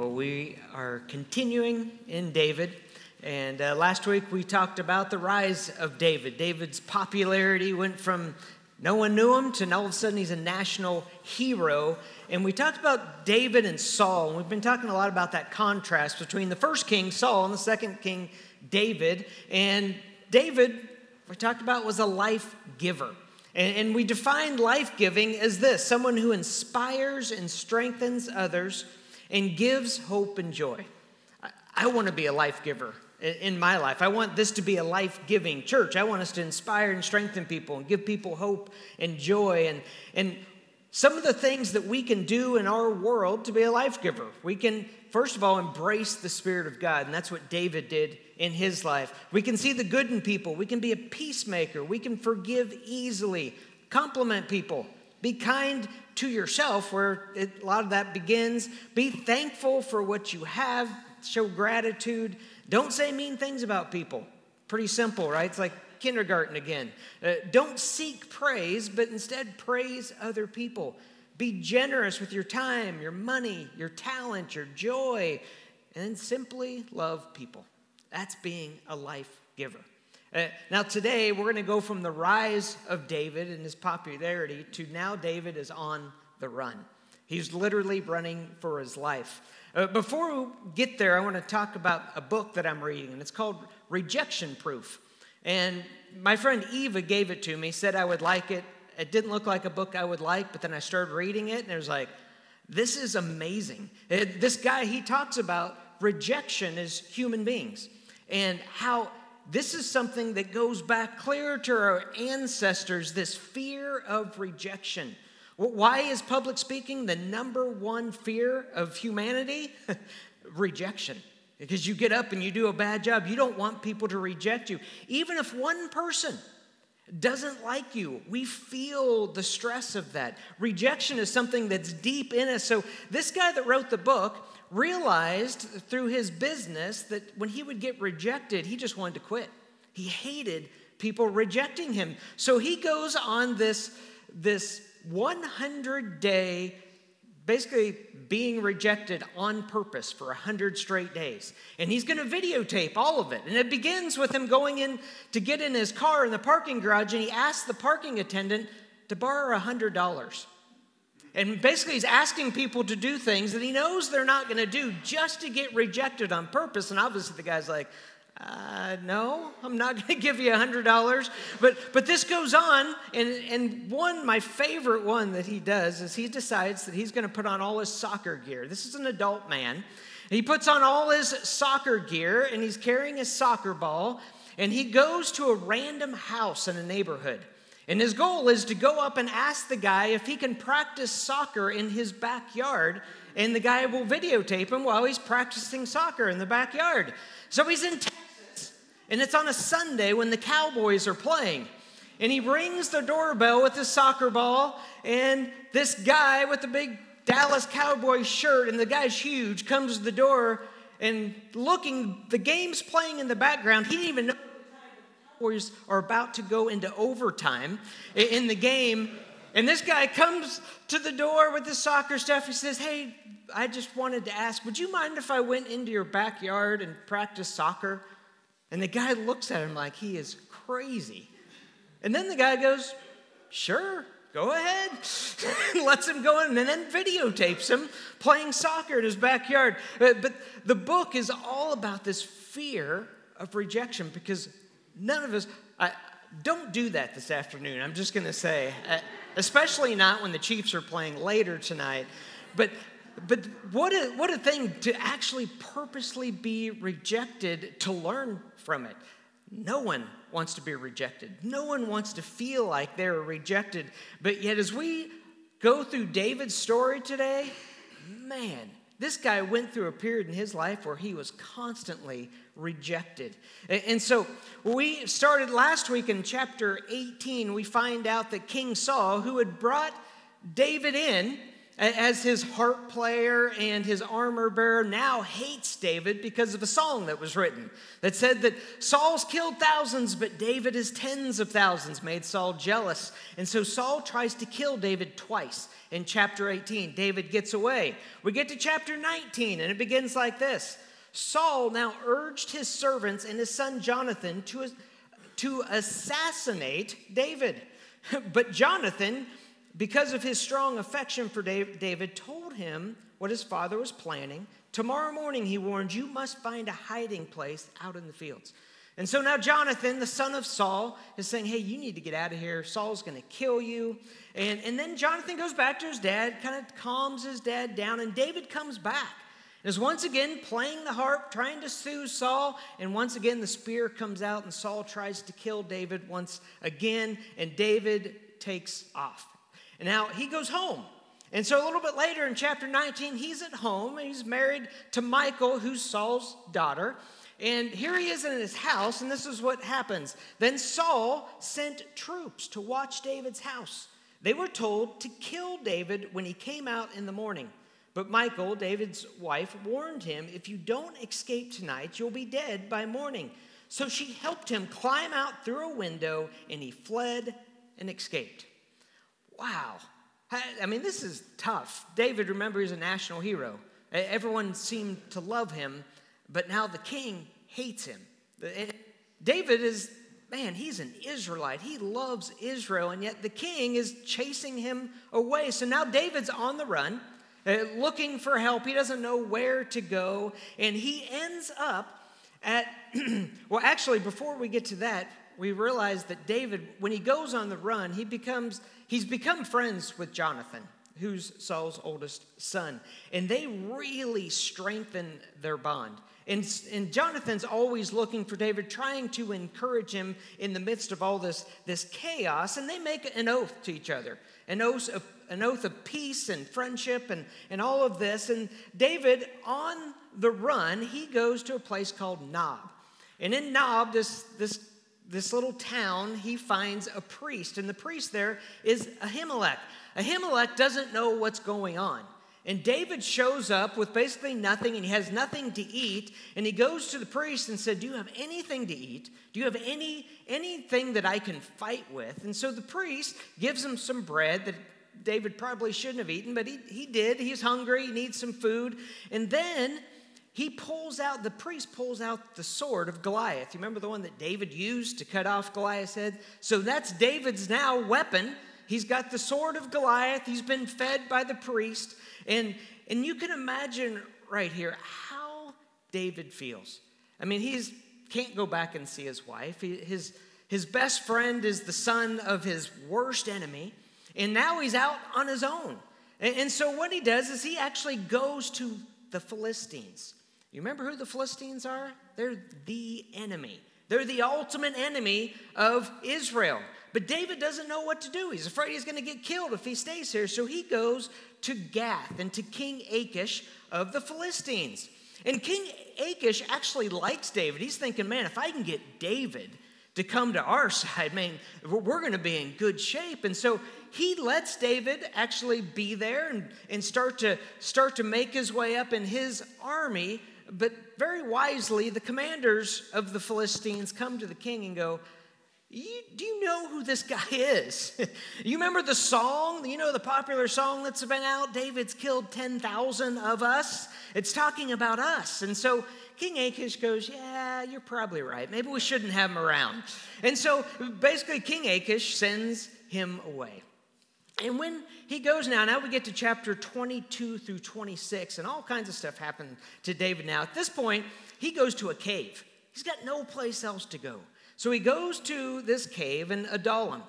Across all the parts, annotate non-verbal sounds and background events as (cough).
Well, we are continuing in David. And uh, last week we talked about the rise of David. David's popularity went from no one knew him to all of a sudden he's a national hero. And we talked about David and Saul. And we've been talking a lot about that contrast between the first king, Saul, and the second king, David. And David, we talked about, was a life giver. And, and we defined life giving as this someone who inspires and strengthens others and gives hope and joy. I, I want to be a life giver in my life. I want this to be a life giving church. I want us to inspire and strengthen people and give people hope and joy. And, and some of the things that we can do in our world to be a life giver, we can, first of all, embrace the Spirit of God. And that's what David did in his life. We can see the good in people. We can be a peacemaker. We can forgive easily, compliment people, be kind to yourself, where it, a lot of that begins. Be thankful for what you have, show gratitude. Don't say mean things about people. Pretty simple, right? It's like kindergarten again. Uh, don't seek praise, but instead praise other people. Be generous with your time, your money, your talent, your joy, and simply love people. That's being a life giver. Uh, now, today, we're going to go from the rise of David and his popularity to now David is on the run. He's literally running for his life. Uh, before we get there, I want to talk about a book that I'm reading, and it's called Rejection Proof. And my friend Eva gave it to me, said I would like it. It didn't look like a book I would like, but then I started reading it, and it was like, this is amazing. It, uh, this guy, he talks about rejection as human beings and how this is something that goes back clear to our ancestors this fear of rejection. Why is public speaking the number one fear of humanity? (laughs) rejection. Because you get up and you do a bad job, you don't want people to reject you. Even if one person doesn't like you, we feel the stress of that. Rejection is something that's deep in us. So, this guy that wrote the book realized through his business that when he would get rejected, he just wanted to quit. He hated people rejecting him. So he goes on this, this 100 day, basically being rejected on purpose for 100 straight days. And he's going to videotape all of it. And it begins with him going in to get in his car in the parking garage, and he asks the parking attendant to borrow $100. And basically, he's asking people to do things that he knows they're not going to do just to get rejected on purpose. And obviously, the guy's like, uh, no, I'm not going (laughs) to give you a $100. But, but this goes on, and, and one, my favorite one that he does is he decides that he's going to put on all his soccer gear. This is an adult man. He puts on all his soccer gear, and he's carrying his soccer ball, and he goes to a random house in a neighborhood. And his goal is to go up and ask the guy if he can practice soccer in his backyard, and the guy will videotape him while he's practicing soccer in the backyard. So he's in Texas, and it's on a Sunday when the Cowboys are playing. And he rings the doorbell with his soccer ball, and this guy with the big Dallas Cowboy shirt, and the guy's huge, comes to the door and looking, the game's playing in the background. He didn't even know Cowboys are about to go into overtime in the game. And this guy comes to the door with his soccer stuff. He says, Hey, I just wanted to ask, would you mind if I went into your backyard and practiced soccer? And the guy looks at him like he is crazy. And then the guy goes, Sure, go ahead. (laughs) lets him go in and then videotapes him playing soccer in his backyard. Uh, but the book is all about this fear of rejection because None of us, I, don't do that this afternoon. I'm just going to say, uh, especially not when the Chiefs are playing later tonight. But, but what, a, what a thing to actually purposely be rejected to learn from it. No one wants to be rejected. No one wants to feel like they're rejected. But yet, as we go through David's story today, man, this guy went through a period in his life where he was constantly rejected. And so we started last week in chapter 18, we find out that King Saul, who had brought David in, as his harp player and his armor bearer, now hates David because of a song that was written that said that Saul's killed thousands, but David is tens of thousands, made Saul jealous. And so Saul tries to kill David twice. In chapter 18, David gets away. We get to chapter 19, and it begins like this Saul now urged his servants and his son Jonathan to, to assassinate David. (laughs) But Jonathan because of his strong affection for David, told him what his father was planning. Tomorrow morning, he warned, you must find a hiding place out in the fields. And so now Jonathan, the son of Saul, is saying, Hey, you need to get out of here. Saul's going to kill you. And, and then Jonathan goes back to his dad, kind of calms his dad down, and David comes back. Is once again playing the harp, trying to soothe Saul, and once again the spear comes out, and Saul tries to kill David once again, and David takes off. And now he goes home. And so a little bit later in chapter 19, he's at home. He's married to Michal, who's Saul's daughter. And here he is in his house, and this is what happens. Then Saul sent troops to watch David's house. They were told to kill David when he came out in the morning. But Michal, David's wife, warned him if you don't escape tonight, you'll be dead by morning. So she helped him climb out through a window, and he fled and escaped wow. I mean, this is tough. David, remember, he's a national hero. Everyone seemed to love him, but now the king hates him. David is, man, he's an Israelite. He loves Israel, and yet the king is chasing him away. So now David's on the run, uh, looking for help. He doesn't know where to go, and he ends up at, (clears throat) well, actually, before we get to that, we realize that David, when he goes on the run, he becomes he's become friends with Jonathan, who's Saul's oldest son, and they really strengthen their bond. And, and Jonathan's always looking for David, trying to encourage him in the midst of all this, this chaos, and they make an oath to each other an oath of, an oath of peace and friendship and, and all of this. And David, on the run, he goes to a place called Nob. And in Nob, this, this this little town, he finds a priest, and the priest there is Ahimelech. Ahimelech doesn't know what's going on. And David shows up with basically nothing, and he has nothing to eat. And he goes to the priest and said, "Do you have anything to eat? Do you have any anything that I can fight with?" And so the priest gives him some bread that David probably shouldn't have eaten, but he, he did. He's hungry. He needs some food. And then he pulls out, the priest pulls out the sword of Goliath. You remember the one that David used to cut off Goliath's head? So that's David's now weapon. He's got the sword of Goliath. He's been fed by the priest. And, and you can imagine right here how David feels. I mean, he's can't go back and see his wife. He, his, his best friend is the son of his worst enemy. And now he's out on his own. And, and so what he does is he actually goes to the Philistines. You remember who the Philistines are? They're the enemy. They're the ultimate enemy of Israel. But David doesn't know what to do. He's afraid he's going to get killed if he stays here. So he goes to Gath and to King Achish of the Philistines. And King Achish actually likes David. He's thinking, man, if I can get David to come to our (laughs) side, man, we're going to be in good shape. And so he lets David actually be there and, and start, to, start to make his way up in his army but very wisely, the commanders of the Philistines come to the king and go, do you know who this guy (laughs) is? (laughs) you remember the song, you know, the popular song that's been out? David's killed 10,000 of us. It's talking about us. And so King Achish goes, Yeah, you're probably right. Maybe we shouldn't have him around. And so basically, King Achish sends him away. And when he goes now, now we get to chapter 22 through 26, and all kinds of stuff happen to David now. At this point, he goes to a cave. He's got no place else to go. So he goes to this cave in Adullam.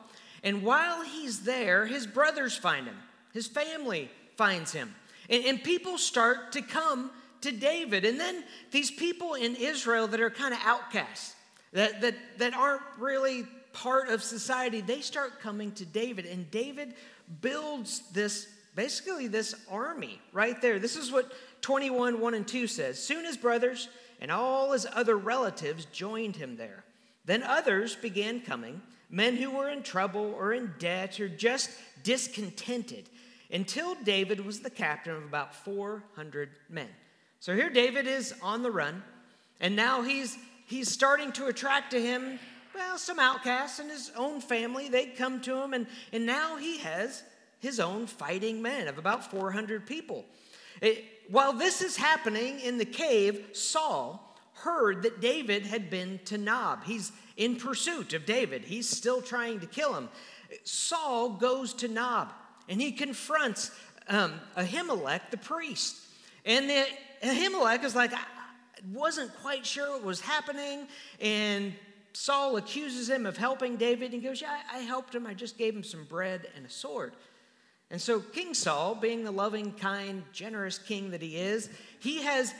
And while he's there, his brothers find him, his family finds him. And, and people start to come to David. And then these people in Israel that are kind of outcasts, that, that, that aren't really part of society, they start coming to David. And David builds this basically this army right there. This is what 21 1 and 2 says. Soon his brothers and all his other relatives joined him there. Then others began coming, men who were in trouble or in debt or just discontented. until David was the captain of about 400 men. So here David is on the run, and now he's, he's starting to attract to him, well, some outcasts in his own family. they'd come to him, and, and now he has his own fighting men of about 400 people. It, while this is happening in the cave, Saul heard that David had been to Nob. He's in pursuit of David, he's still trying to kill him. Saul goes to Nob and he confronts um, Ahimelech, the priest. And the, Ahimelech is like, I wasn't quite sure what was happening. And Saul accuses him of helping David. And he goes, Yeah, I helped him. I just gave him some bread and a sword. And so King Saul, being the loving, kind, generous king that he is, he has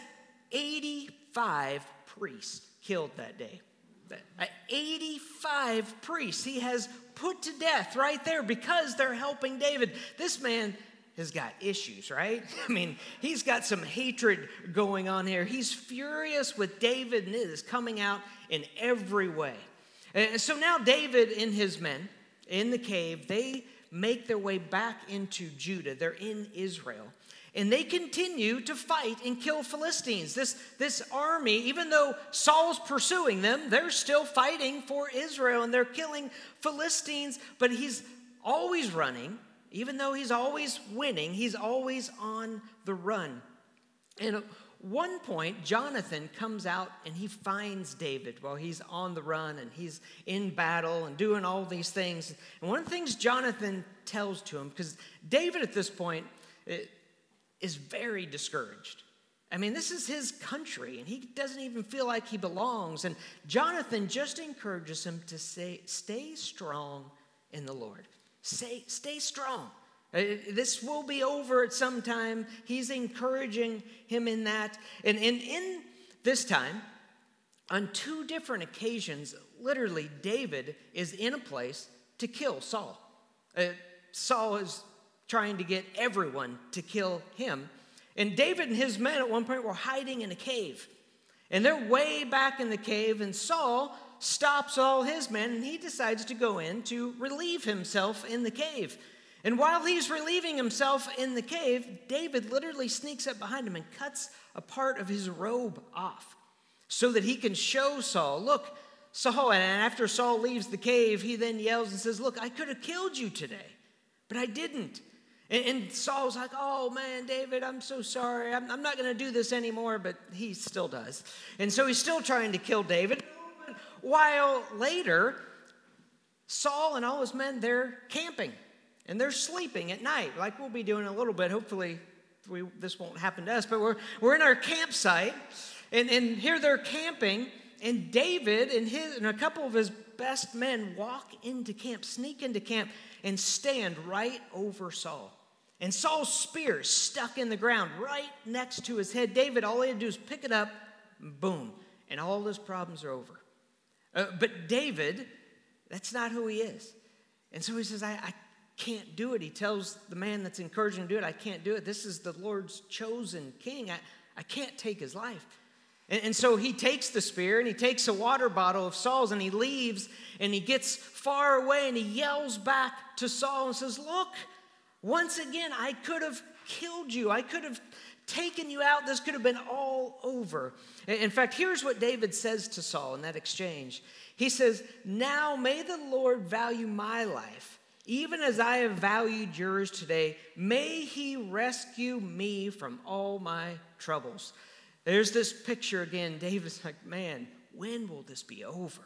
85 priests killed that day. Uh, 85 priests he has put to death right there because they're helping David. This man has got issues, right? (laughs) I mean, he's got some hatred going on here. He's furious with David and it is coming out in every way. And so now David and his men in the cave, they make their way back into Judah. They're in Israel. And they continue to fight and kill Philistines. This, this army, even though Saul's pursuing them, they're still fighting for Israel and they're killing Philistines, but he's always running. Even though he's always winning, he's always on the run. And one point, Jonathan comes out and he finds David while he's on the run and he's in battle and doing all these things. And one of the things Jonathan tells to him, because David at this point eh, is very discouraged. I mean, this is his country, and he doesn't even feel like he belongs. And Jonathan just encourages him to say, Stay strong in the Lord. Say, stay strong. Uh, this will be over at some time. He's encouraging him in that. And, in this time, on two different occasions, literally, David is in a place to kill Saul. Uh, Saul is trying to get everyone to kill him. And David and his men at one point were hiding in a cave. And they're way back in the cave, and Saul stops all his men and he decides to go in to relieve himself in the cave. And while he's relieving himself in the cave, David literally sneaks up behind him and cuts a part of his robe off so that he can show Saul, look, Saul. And after Saul leaves the cave, he then yells and says, Look, I could have killed you today, but I didn't. And, and Saul's like, Oh man, David, I'm so sorry. I'm, I'm not going to do this anymore, but he still does. And so he's still trying to kill David. While later, Saul and all his men, they're camping and they're sleeping at night, like we'll be doing a little bit. Hopefully, we, this won't happen to us, but we're, we're in our campsite, and, and here they're camping, and David and, his, and a couple of his best men walk into camp, sneak into camp, and stand right over Saul. And Saul's spear is stuck in the ground right next to his head. David, all he had to do is pick it up, boom, and all his problems are over. Uh, but David, that's not who he is. And so he says, I, I can't do it. He tells the man that's encouraging him to do it, I can't do it. This is the Lord's chosen king. I, I can't take his life. And, and so he takes the spear and he takes a water bottle of Saul's and he leaves and he gets far away and he yells back to Saul and says, Look, once again, I could have killed you. I could have taken you out. This could have been all over. In fact, here's what David says to Saul in that exchange. He says, Now may the Lord value my life even as I have valued yours today, may he rescue me from all my troubles. There's this picture again. David's like, man, when will this be over?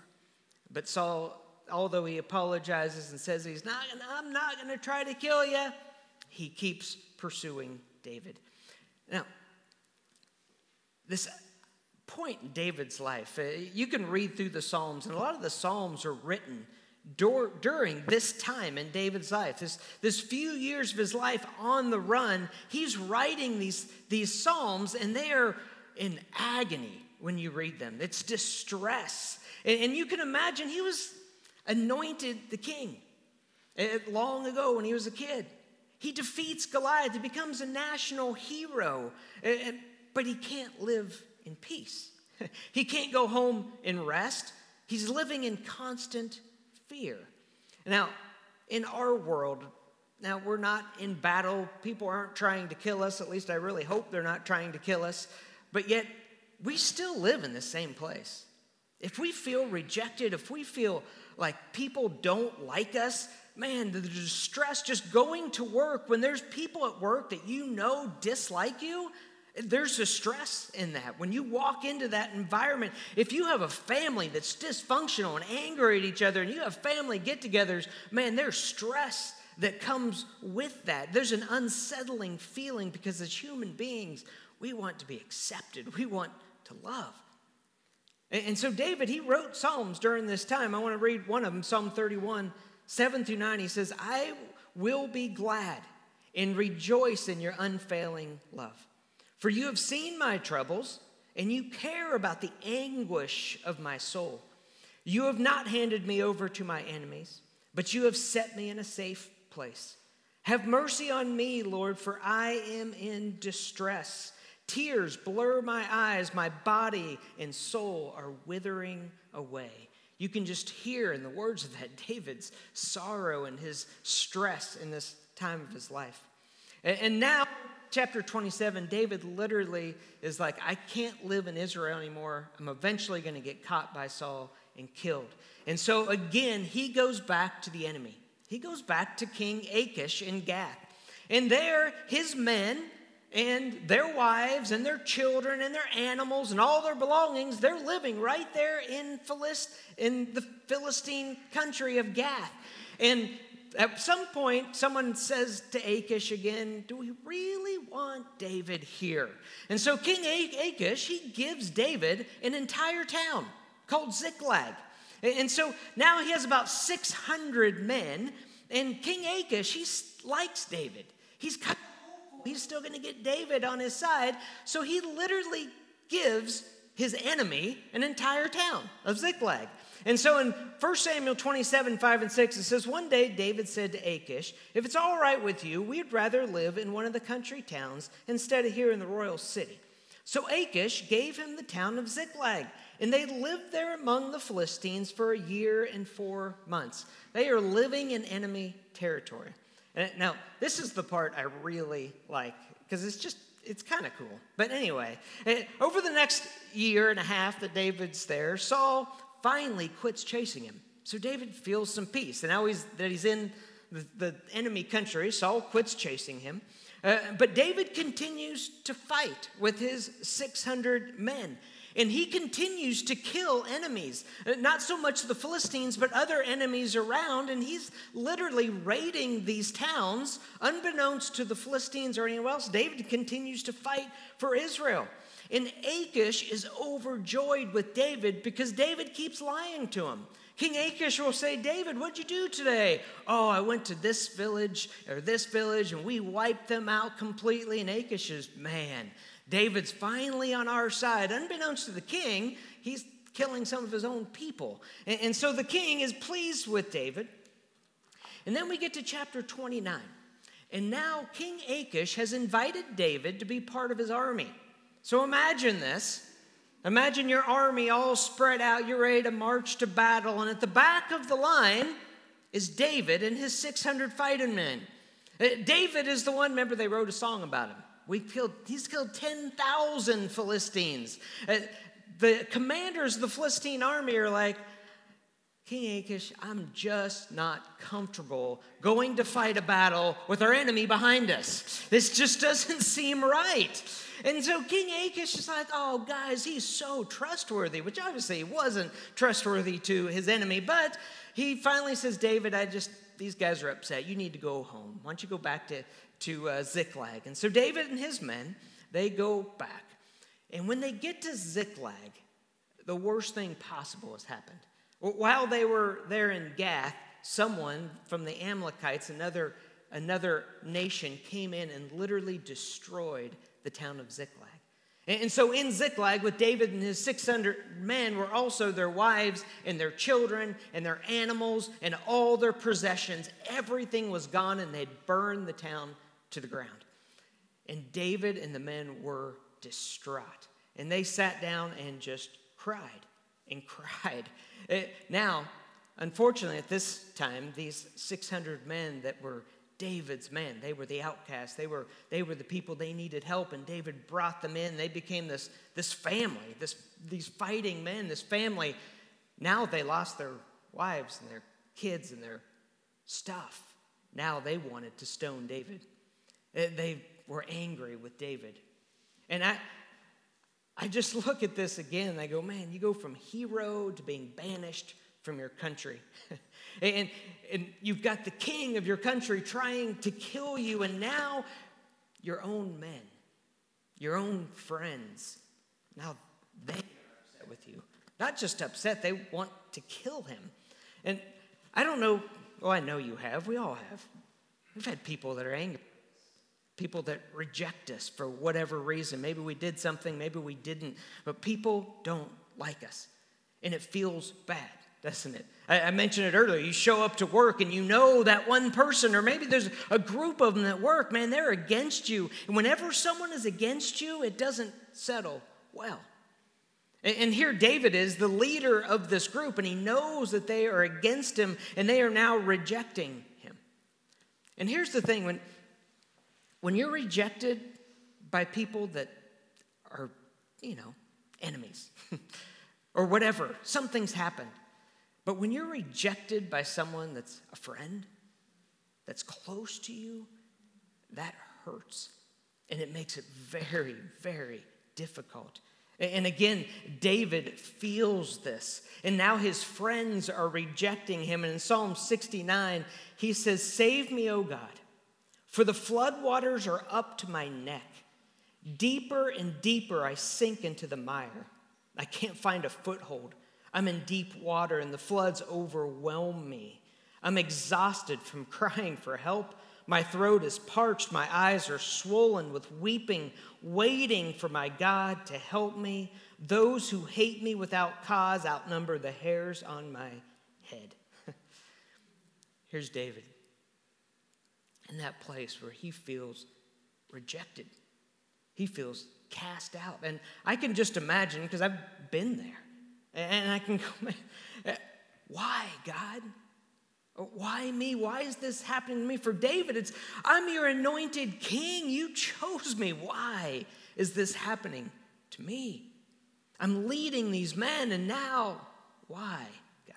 But Saul, although he apologizes and says he's not, I'm not going to try to kill you, he keeps pursuing David. Now, this point in David's life, uh, you can read through the Psalms, and a lot of the Psalms are written during this time in David's life, this, this few years of his life on the run, he's writing these, these Psalms and they are in agony when you read them. It's distress. And, and you can imagine he was anointed the king eh, long ago when he was a kid. He defeats Goliath, he becomes a national hero, eh, eh, but he can't live in peace. (laughs) He can't go home and rest. He's living in constant fear. Now, in our world, Now, we're not in battle. People aren't trying to kill us. At least I really hope they're not trying to kill us. But yet, we still live in the same place. If we feel rejected, if we feel like people don't like us, man, the distress just going to work when there's people at work that you know dislike you, there's a stress in that. When you walk into that environment, if you have a family that's dysfunctional and angry at each other, and you have family get togethers, man, there's stress that comes with that. There's an unsettling feeling because as human beings, we want to be accepted, we want to love. And so, David, he wrote Psalms during this time. I want to read one of them, Psalm 31, 7 through 9. He says, I will be glad and rejoice in your unfailing love. For you have seen my troubles, and you care about the anguish of my soul. You have not handed me over to my enemies, but you have set me in a safe place. Have mercy on me, Lord, for I am in distress. Tears blur my eyes, my body and soul are withering away. You can just hear in the words of that David's sorrow and his stress in this time of his life. And now, chapter 27, David literally is like, I can't live in Israel anymore. I'm eventually going to get caught by Saul and killed. And so again, he goes back to the enemy. He goes back to King Achish in Gath. And there, his men and their wives and their children and their animals and all their belongings, they're living right there in, Philist- in the Philistine country of Gath. And at some point, someone says to Achish again, Do we really want David here? And so King Achish, he gives David an entire town called Ziklag. And so now he has about 600 men, and King Achish, he likes David. He's he's still going to get David on his side, so he literally gives his enemy an entire town of Ziklag. And so in 1 Samuel 27, 5 and 6, it says, One day David said to Achish, If it's all right with you, we'd rather live in one of the country towns instead of here in the royal city. So Achish gave him the town of Ziklag and they lived there among the Philistines for a year and four months. They are living in enemy territory. And now, this is the part I really like because it's just, it's kind of cool. But anyway, eh, over the next year and a half that David's there, Saul finally quits chasing him. So David feels some peace. And now he's, that he's in the, the enemy country, Saul quits chasing him. Uh, but David continues to fight with his 600 men. And he continues to kill enemies, uh, not so much the Philistines, but other enemies around. And he's literally raiding these towns, unbeknownst to the Philistines or anyone else. David continues to fight for Israel. And Achish is overjoyed with David because David keeps lying to him. King Achish will say, David, what'd you do today? Oh, I went to this village or this village and we wiped them out completely. And Achish is, man, David's finally on our side. Unbeknownst to the king, he's killing some of his own people. And, and so the king is pleased with David. And then we get to chapter 29. And now King Achish has invited David to be part of his army. So imagine this. Imagine your army all spread out, you're ready to march to battle, and at the back of the line is David and his 600 fighting men. Uh, David is the one, remember, they wrote a song about him. We killed, he's killed 10,000 Philistines. Uh, the commanders of the Philistine army are like, King Achish, I'm just not comfortable going to fight a battle with our enemy behind us. This just doesn't (laughs) seem right. And so King Achish is like, oh, guys, he's so trustworthy, which obviously he wasn't trustworthy to his enemy. But he finally says, David, I just, these guys are upset. You need to go home. Why don't you go back to to uh, Ziklag. And so David and his men, they go back. And when they get to Ziklag, the worst thing possible has happened. While they were there in Gath, someone from the Amalekites, another, another nation, came in and literally destroyed the town of Ziklag. And so in Ziklag, with David and his 600 men, were also their wives and their children and their animals and all their possessions. Everything was gone, and they'd burned the town to the ground. And David and the men were distraught. And they sat down and just cried and (laughs) cried. It, now, unfortunately, at this time, these 600 men that were David's men. They were the outcasts. They were, they were the people they needed help, and David brought them in. They became this, this family, this, these fighting men, this family. Now they lost their wives and their kids and their stuff. Now they wanted to stone David. They were angry with David. And I, I just (laughs) look at this again and I go, man, you go from hero to being banished from your country. (laughs) and, and you've got the king of your country trying to kill you, and now your own men, your own friends, now they are upset with you. Not just upset, they want to kill him. And I don't know, well, I know you have, we all have. We've had people that are angry, people that reject us for whatever reason. Maybe we did something, maybe we didn't, but people don't like us, and it feels bad doesn't it? I, I, mentioned it earlier. You show up to work and you know that one person, or maybe there's a group of them at work, man, they're against you. And whenever someone is against you, it doesn't settle well. And, and here David is the leader of this group, and he knows that they are against him and they are now rejecting him. And here's the thing when, when you're rejected by people that are, you know, enemies (laughs) or whatever, something's happened but when you're rejected by someone that's a friend, that's close to you, that hurts. And it makes it very, very difficult. And again, David feels this. And now his friends are rejecting him. And in Psalm 69, he says, Save me, O God, for the floodwaters are up to my neck. Deeper and deeper I sink into the mire. I can't find a foothold. I'm in deep water and the floods overwhelm me. I'm exhausted from (laughs) crying for help. My throat is parched, my eyes are swollen with weeping, waiting for my God to help me. Those who hate me without cause outnumber the hairs on my head. (laughs) Here's David in that place where he feels rejected, he feels cast out. And I can just imagine, because I've been there. And I can (laughs) go, eh, why, God? Why me? Why is this happening to me? For David, it's, I'm your anointed king. You chose me. Why is this happening to me? I'm leading these men, and now, why, God?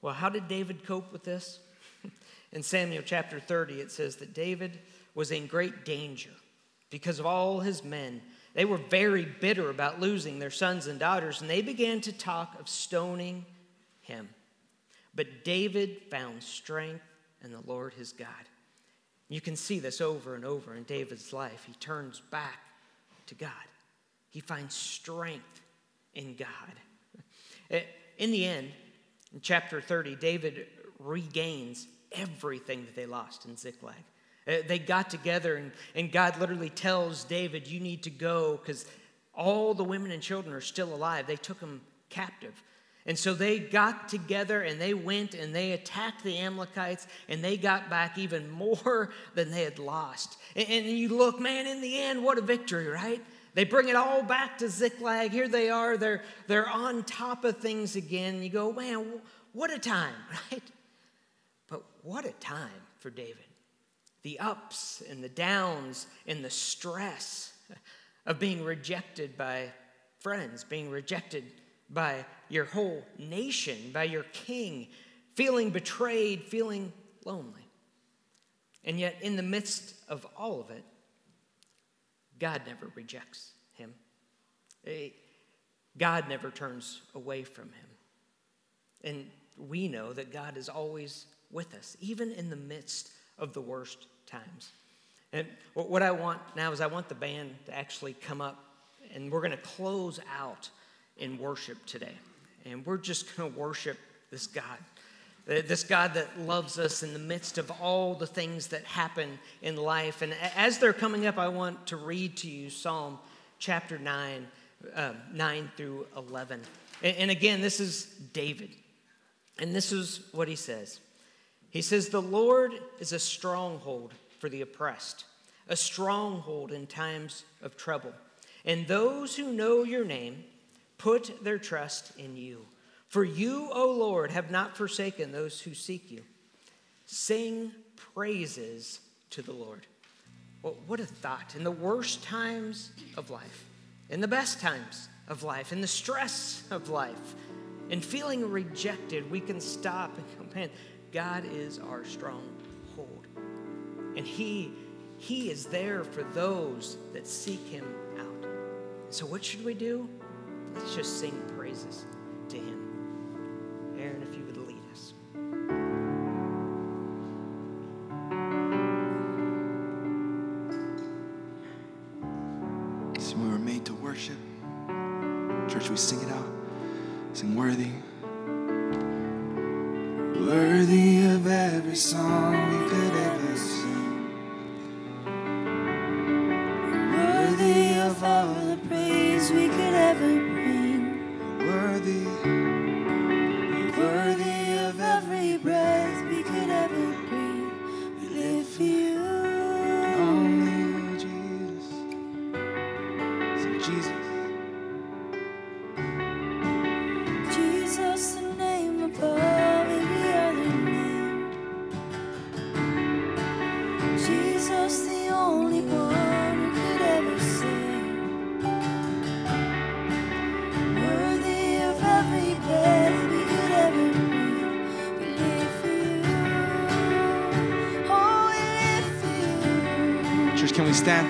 Well, how did David cope with this? (laughs) In Samuel chapter 30, it says that David was in great danger because of all his men they were very bitter about losing their sons and daughters, and they began to talk of stoning him. But David found strength in the Lord his God. You can see this over and over in David's life. He turns back to God, he finds strength in God. Eh, in the end, in chapter 30, David regains everything that they lost in Ziklag. Uh, they got together, and, and God literally tells David, You need to go because all the women and children are still alive. They took them captive. And so they got together and they went and they attacked the Amalekites and they got back even more (laughs) than they had lost. And, and you look, man, in the end, what a victory, right? They bring it all back to Ziklag. Here they are. They're, they're on top of things again. You go, man, what a time, (laughs) right? But what a time for David the ups and the downs and the stress of being rejected by friends, being rejected by your whole nation, by your king, feeling betrayed, feeling lonely. And yet, in the midst of all of it, God never rejects him. Eh, God never turns away from him. And we know that God is always with us, even in the midst of the worst times. And what I want now is I want the band to actually come up and we're going to close out in worship today. And we're just going to worship this God. This God that loves us in the midst of all the things that happen in life. And as they're coming up, I want to read to you Psalm chapter 9, uh, 9 through 11. And, and again, this is David. And this is what he says He says, The Lord is a stronghold for the oppressed, a stronghold in times of trouble. And those who know your name put their trust in you. For you, O Lord, have not forsaken those who seek you. sing praises to the Lord. Well, what a thought. In the worst times of life, in the best times of life, in the stress of life, in feeling rejected, we can stop and go, man, God is our stronghold. And He, He is there for those that seek Him out. So, what should we do? Let's just sing praises to Him. Aaron, if you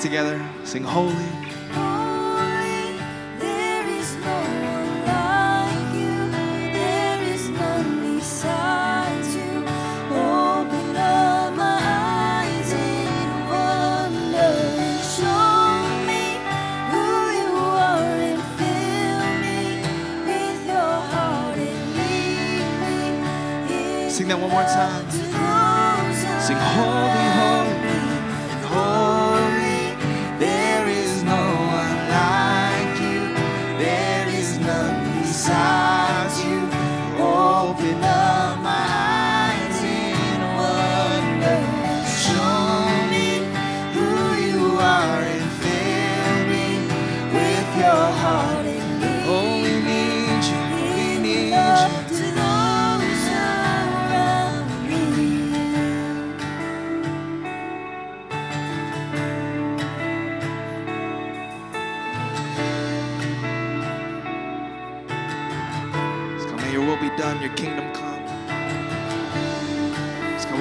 together? Sing holy. Holy, there is no one like you. There is none beside you. Open up my eyes in wonder show me who you are and fill me with your heart and lead me. Sing that one more time. Sing holy, holy,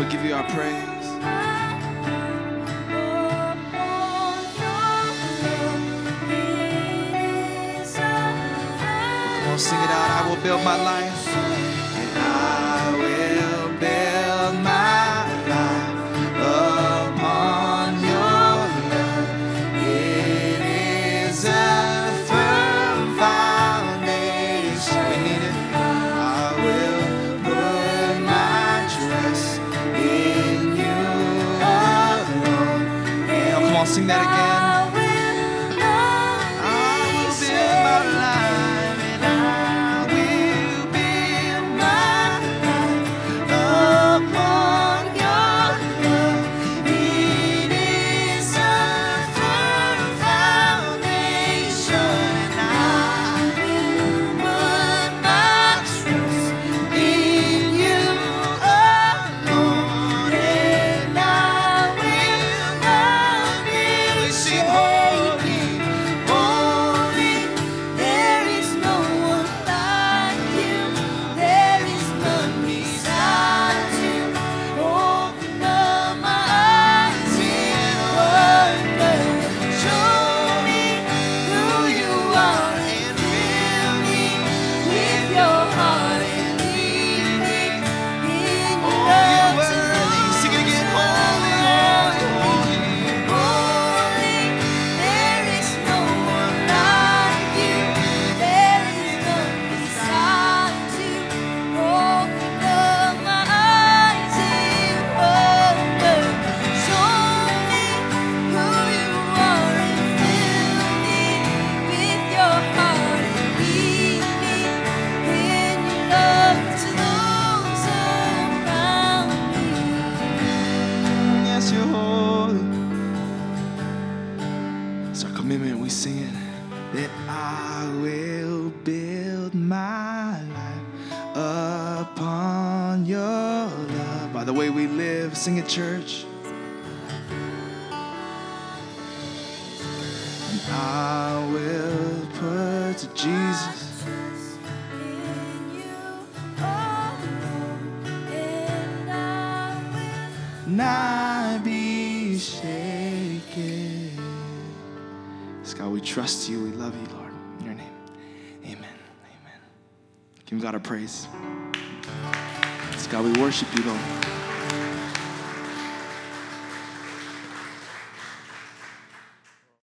we give you our praise. Come on, sing it out. I will build my life. That again. Sing it, church. And I will put to Jesus. not be shaken. Yes, God, we trust you. We love you, Lord. In your name. Amen. Amen. Give God a praise. Yes, God, we worship you, Lord.